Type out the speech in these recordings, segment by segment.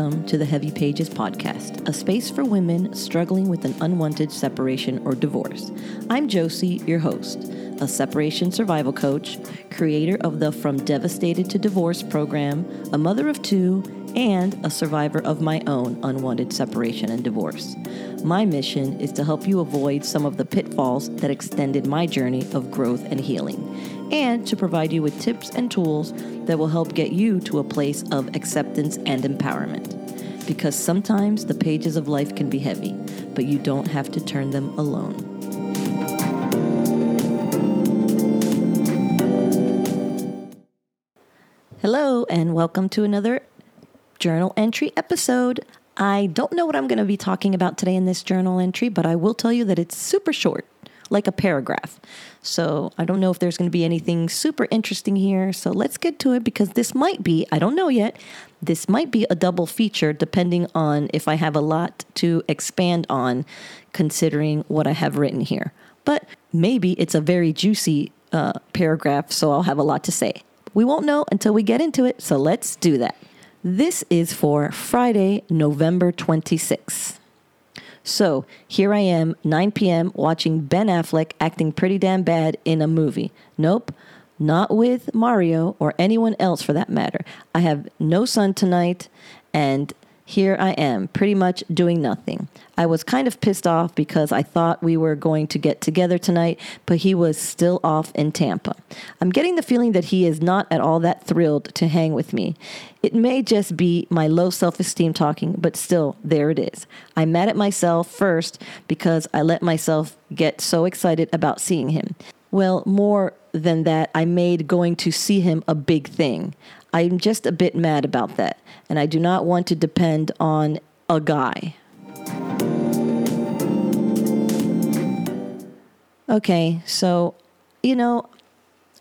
welcome to the Heavy Pages podcast, a space for women struggling with an unwanted separation or divorce. I'm Josie, your host, a separation survival coach, creator of the From Devastated to Divorce program, a mother of two, and a survivor of my own unwanted separation and divorce. My mission is to help you avoid some of the pitfalls that extended my journey of growth and healing, and to provide you with tips and tools that will help get you to a place of acceptance and empowerment. Because sometimes the pages of life can be heavy, but you don't have to turn them alone. Hello, and welcome to another journal entry episode. I don't know what I'm going to be talking about today in this journal entry, but I will tell you that it's super short, like a paragraph. So I don't know if there's going to be anything super interesting here. So let's get to it because this might be, I don't know yet, this might be a double feature depending on if I have a lot to expand on considering what I have written here. But maybe it's a very juicy uh, paragraph, so I'll have a lot to say. We won't know until we get into it, so let's do that. This is for Friday, November 26th. So here I am, 9 p.m., watching Ben Affleck acting pretty damn bad in a movie. Nope, not with Mario or anyone else for that matter. I have no son tonight, and here I am, pretty much doing nothing. I was kind of pissed off because I thought we were going to get together tonight, but he was still off in Tampa. I'm getting the feeling that he is not at all that thrilled to hang with me. It may just be my low self esteem talking, but still, there it is. I'm mad at myself first because I let myself get so excited about seeing him. Well, more than that, I made going to see him a big thing. I'm just a bit mad about that, and I do not want to depend on a guy. Okay, so, you know,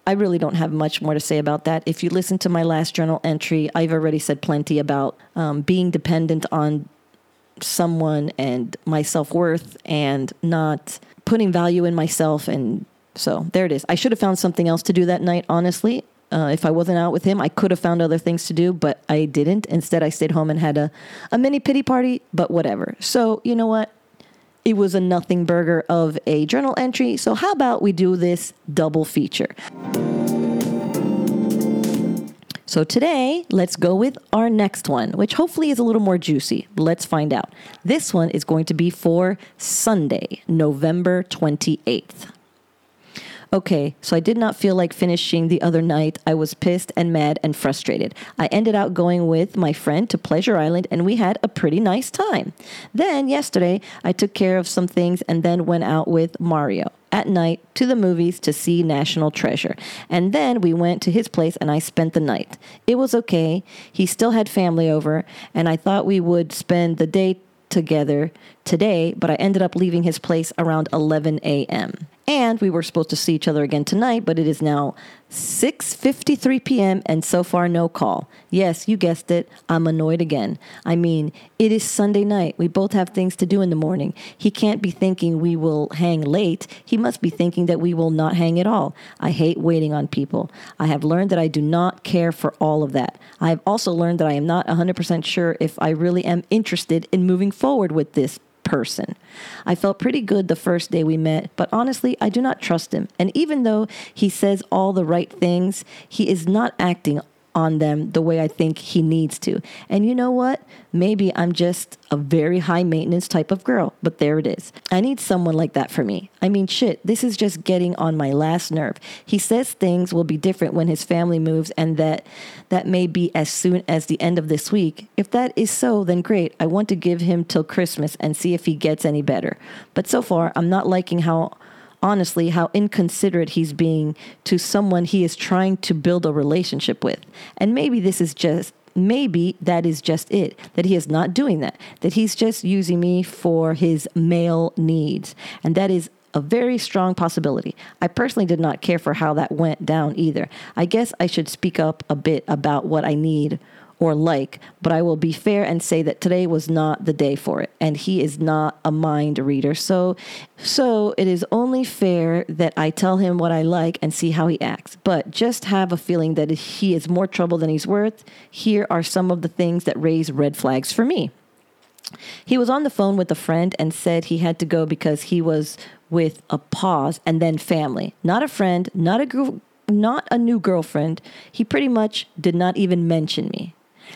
I really don't have much more to say about that. If you listen to my last journal entry, I've already said plenty about um, being dependent on someone and my self worth and not putting value in myself. And so there it is. I should have found something else to do that night, honestly. Uh, if I wasn't out with him, I could have found other things to do, but I didn't. Instead, I stayed home and had a, a mini pity party, but whatever. So, you know what? It was a nothing burger of a journal entry. So, how about we do this double feature? So, today, let's go with our next one, which hopefully is a little more juicy. Let's find out. This one is going to be for Sunday, November 28th. Okay, so I did not feel like finishing the other night. I was pissed and mad and frustrated. I ended up going with my friend to Pleasure Island and we had a pretty nice time. Then, yesterday, I took care of some things and then went out with Mario at night to the movies to see National Treasure. And then we went to his place and I spent the night. It was okay. He still had family over and I thought we would spend the day together today, but I ended up leaving his place around 11 a.m. And we were supposed to see each other again tonight, but it is now 6:53 p.m. and so far no call. Yes, you guessed it. I'm annoyed again. I mean, it is Sunday night. We both have things to do in the morning. He can't be thinking we will hang late. He must be thinking that we will not hang at all. I hate waiting on people. I have learned that I do not care for all of that. I have also learned that I am not 100% sure if I really am interested in moving forward with this person. I felt pretty good the first day we met, but honestly, I do not trust him. And even though he says all the right things, he is not acting on them the way I think he needs to. And you know what? Maybe I'm just a very high maintenance type of girl, but there it is. I need someone like that for me. I mean, shit, this is just getting on my last nerve. He says things will be different when his family moves and that that may be as soon as the end of this week. If that is so, then great. I want to give him till Christmas and see if he gets any better. But so far, I'm not liking how honestly how inconsiderate he's being to someone he is trying to build a relationship with. And maybe this is just maybe that is just it that he is not doing that that he's just using me for his male needs and that is a very strong possibility. I personally did not care for how that went down either. I guess I should speak up a bit about what I need or like, but I will be fair and say that today was not the day for it. And he is not a mind reader. So so it is only fair that I tell him what I like and see how he acts. But just have a feeling that he is more trouble than he's worth. Here are some of the things that raise red flags for me. He was on the phone with a friend and said he had to go because he was with a pause and then family. Not a friend, not a group, not a new girlfriend. He pretty much did not even mention me.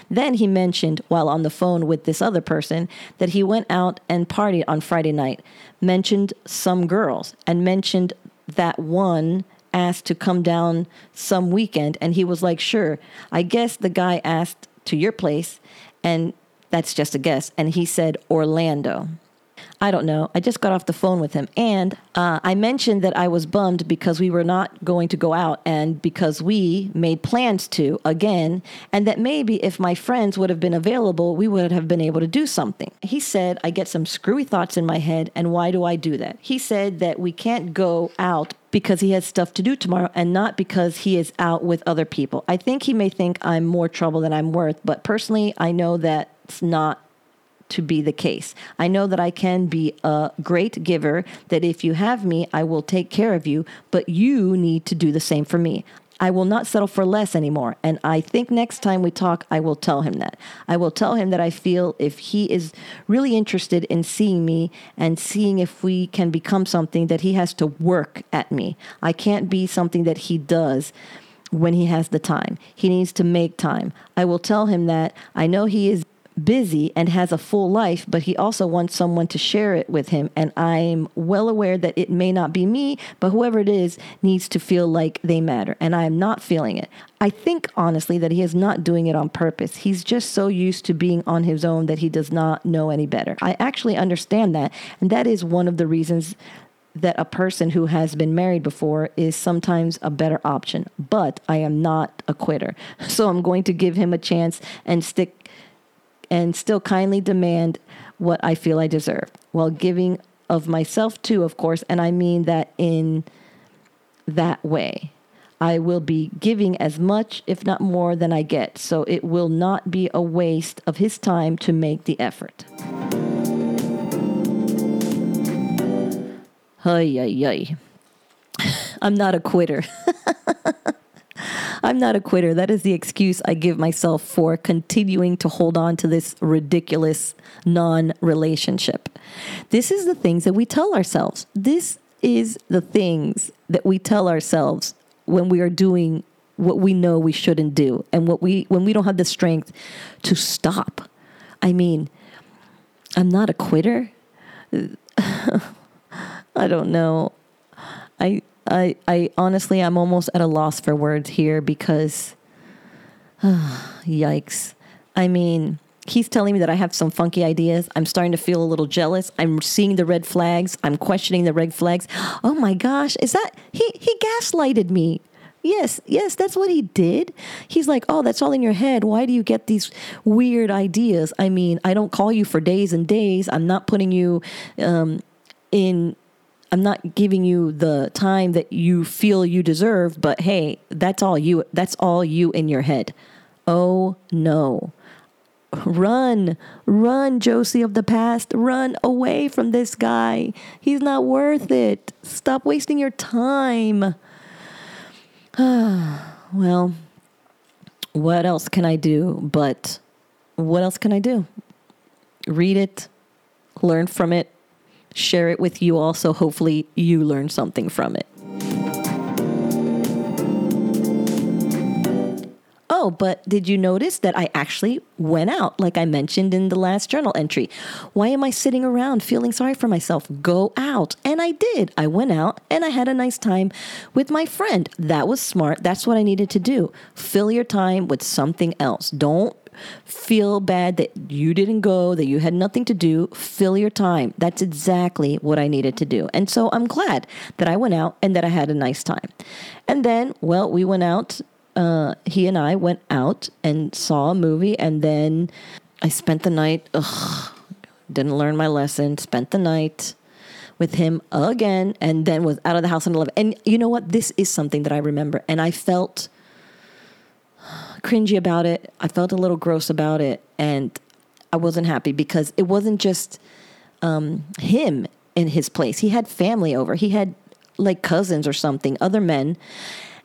Then he mentioned, while on the phone with this other person, that he went out and partied on Friday night, mentioned some girls, and mentioned that one asked to come down some weekend. And he was like, sure. I guess the guy asked to your place, and that's just a guess. And he said Orlando. I don't know. I just got off the phone with him. And uh, I mentioned that I was bummed because we were not going to go out and because we made plans to again. And that maybe if my friends would have been available, we would have been able to do something. He said, I get some screwy thoughts in my head. And why do I do that? He said that we can't go out because he has stuff to do tomorrow and not because he is out with other people. I think he may think I'm more trouble than I'm worth, but personally, I know that's not to be the case. I know that I can be a great giver, that if you have me, I will take care of you, but you need to do the same for me. I will not settle for less anymore. And I think next time we talk, I will tell him that. I will tell him that I feel if he is really interested in seeing me and seeing if we can become something, that he has to work at me. I can't be something that he does when he has the time. He needs to make time. I will tell him that I know he is busy and has a full life, but he also wants someone to share it with him. And I'm well aware that it may not be me, but whoever it is needs to feel like they matter. And I am not feeling it. I think honestly that he is not doing it on purpose. He's just so used to being on his own that he does not know any better. I actually understand that. And that is one of the reasons that a person who has been married before is sometimes a better option. But I am not a quitter. So I'm going to give him a chance and stick and still kindly demand what I feel I deserve while giving of myself too, of course. And I mean that in that way. I will be giving as much, if not more, than I get. So it will not be a waste of his time to make the effort. Ay, ay, ay. I'm not a quitter. I'm not a quitter. That is the excuse I give myself for continuing to hold on to this ridiculous non relationship. This is the things that we tell ourselves. This is the things that we tell ourselves when we are doing what we know we shouldn't do and what we when we don't have the strength to stop. I mean, I'm not a quitter. I don't know. I I, I honestly, I'm almost at a loss for words here because, yikes. I mean, he's telling me that I have some funky ideas. I'm starting to feel a little jealous. I'm seeing the red flags. I'm questioning the red flags. Oh my gosh, is that he? He gaslighted me. Yes, yes, that's what he did. He's like, oh, that's all in your head. Why do you get these weird ideas? I mean, I don't call you for days and days. I'm not putting you um, in I'm not giving you the time that you feel you deserve, but hey, that's all you that's all you in your head. Oh no. Run, run, Josie of the past. Run away from this guy. He's not worth it. Stop wasting your time. well, what else can I do? But what else can I do? Read it, learn from it, share it with you all so hopefully you learn something from it. Oh, but did you notice that I actually went out, like I mentioned in the last journal entry? Why am I sitting around feeling sorry for myself? Go out. And I did. I went out and I had a nice time with my friend. That was smart. That's what I needed to do. Fill your time with something else. Don't feel bad that you didn't go, that you had nothing to do, fill your time. That's exactly what I needed to do. And so I'm glad that I went out and that I had a nice time. And then, well, we went out. Uh, he and I went out and saw a movie, and then I spent the night. Ugh, didn't learn my lesson. Spent the night with him again, and then was out of the house at eleven. And you know what? This is something that I remember, and I felt cringy about it. I felt a little gross about it, and I wasn't happy because it wasn't just um, him in his place. He had family over. He had like cousins or something, other men.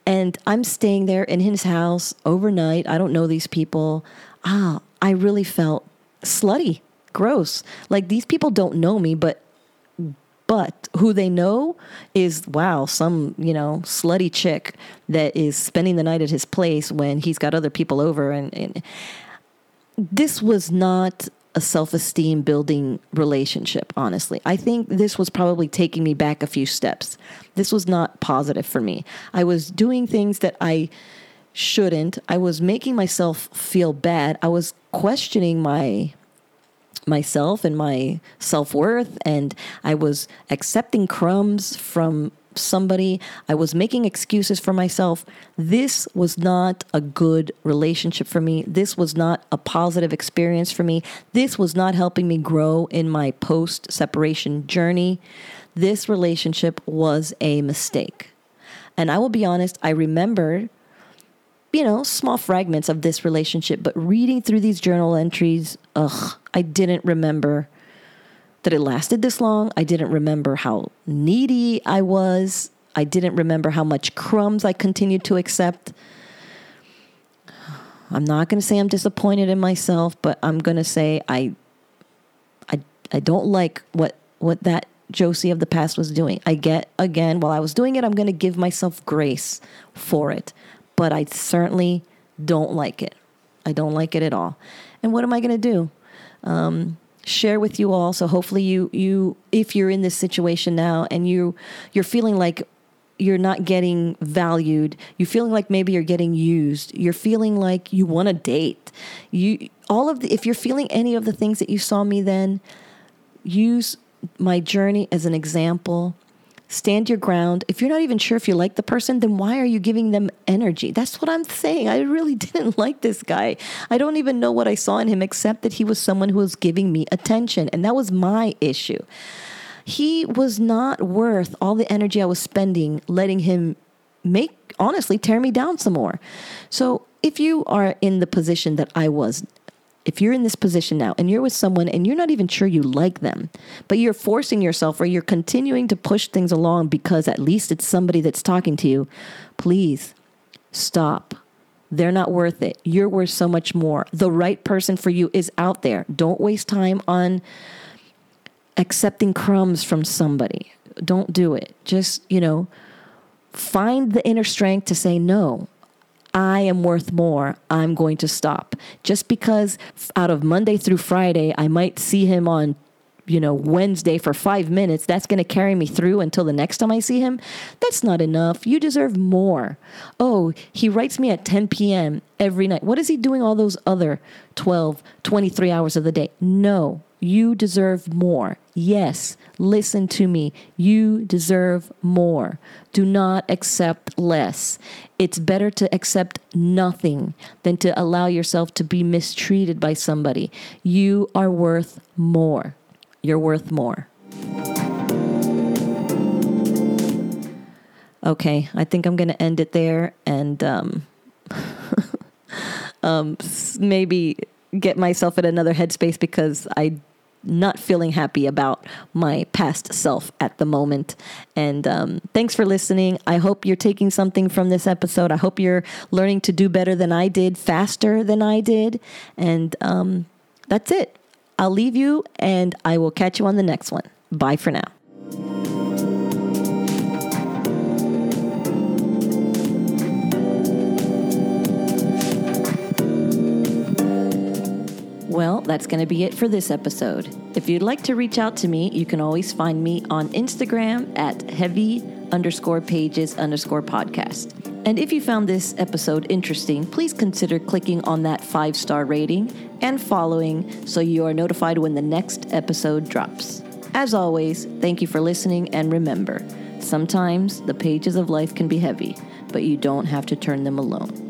And I'm staying there in his house overnight. I don't know these people. Ah, I really felt slutty, gross. Like these people don't know me, but but who they know is wow, some, you know, slutty chick that is spending the night at his place when he's got other people over and, and this was not a self esteem building relationship, honestly. I think this was probably taking me back a few steps. This was not positive for me. I was doing things that I shouldn't. I was making myself feel bad. I was questioning my myself and my self-worth and I was accepting crumbs from somebody. I was making excuses for myself. This was not a good relationship for me. This was not a positive experience for me. This was not helping me grow in my post separation journey. This relationship was a mistake. And I will be honest, I remembered you know, small fragments of this relationship, but reading through these journal entries, ugh, I didn't remember that it lasted this long. I didn't remember how needy I was. I didn't remember how much crumbs I continued to accept. I'm not going to say I'm disappointed in myself, but I'm going to say I I I don't like what what that Josie of the past was doing. I get again while I was doing it, I'm going to give myself grace for it but I certainly don't like it. I don't like it at all. And what am I going to do? Um, share with you all. So hopefully you you if you're in this situation now and you you're feeling like you're not getting valued, you're feeling like maybe you're getting used, you're feeling like you want to date. You all of the if you're feeling any of the things that you saw me then, use my journey as an example stand your ground. If you're not even sure if you like the person, then why are you giving them energy? That's what I'm saying. I really didn't like this guy. I don't even know what I saw in him except that he was someone who was giving me attention. And that was my issue. He was not worth all the energy I was spending letting him make, honestly, tear me down some more. So if you are in the position that I was if you're in this position now and you're with someone and you're not even sure you like them, but you're forcing yourself or you're continuing to push things along because at least it's somebody that's talking to you, please stop. They're not worth it. You're worth so much more. The right person for you is out there. Don't waste time on accepting crumbs from somebody. Don't do it. Just, you know, find the inner strength to say no. I am worth more, I'm going to stop. Just because out of Monday through Friday, I might see him on you know, Wednesday for five minutes, that's going to carry me through until the next time I see him. That's not enough. You deserve more. Oh, he writes me at 10 p.m. every night. What is he doing all those other 12, 23 hours of the day? No, you deserve more. Yes, listen to me. You deserve more. Do not accept less. It's better to accept nothing than to allow yourself to be mistreated by somebody. You are worth more. You're worth more. Okay, I think I'm going to end it there and um, um, maybe get myself in another headspace because I'm not feeling happy about my past self at the moment. And um, thanks for listening. I hope you're taking something from this episode. I hope you're learning to do better than I did, faster than I did. And um, that's it. I'll leave you and I will catch you on the next one. Bye for now. Well, that's going to be it for this episode. If you'd like to reach out to me, you can always find me on Instagram at heavy underscore pages underscore podcast. And if you found this episode interesting, please consider clicking on that five star rating and following so you are notified when the next episode drops. As always, thank you for listening, and remember sometimes the pages of life can be heavy, but you don't have to turn them alone.